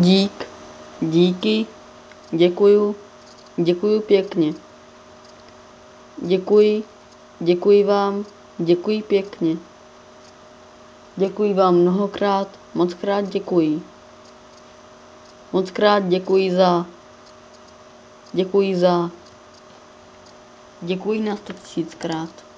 dík, díky, děkuju, děkuju pěkně. Děkuji, děkuji vám, děkuji pěkně. Děkuji vám mnohokrát, moc krát děkuji. Moc krát děkuji za, děkuji za, děkuji na sto tisíckrát.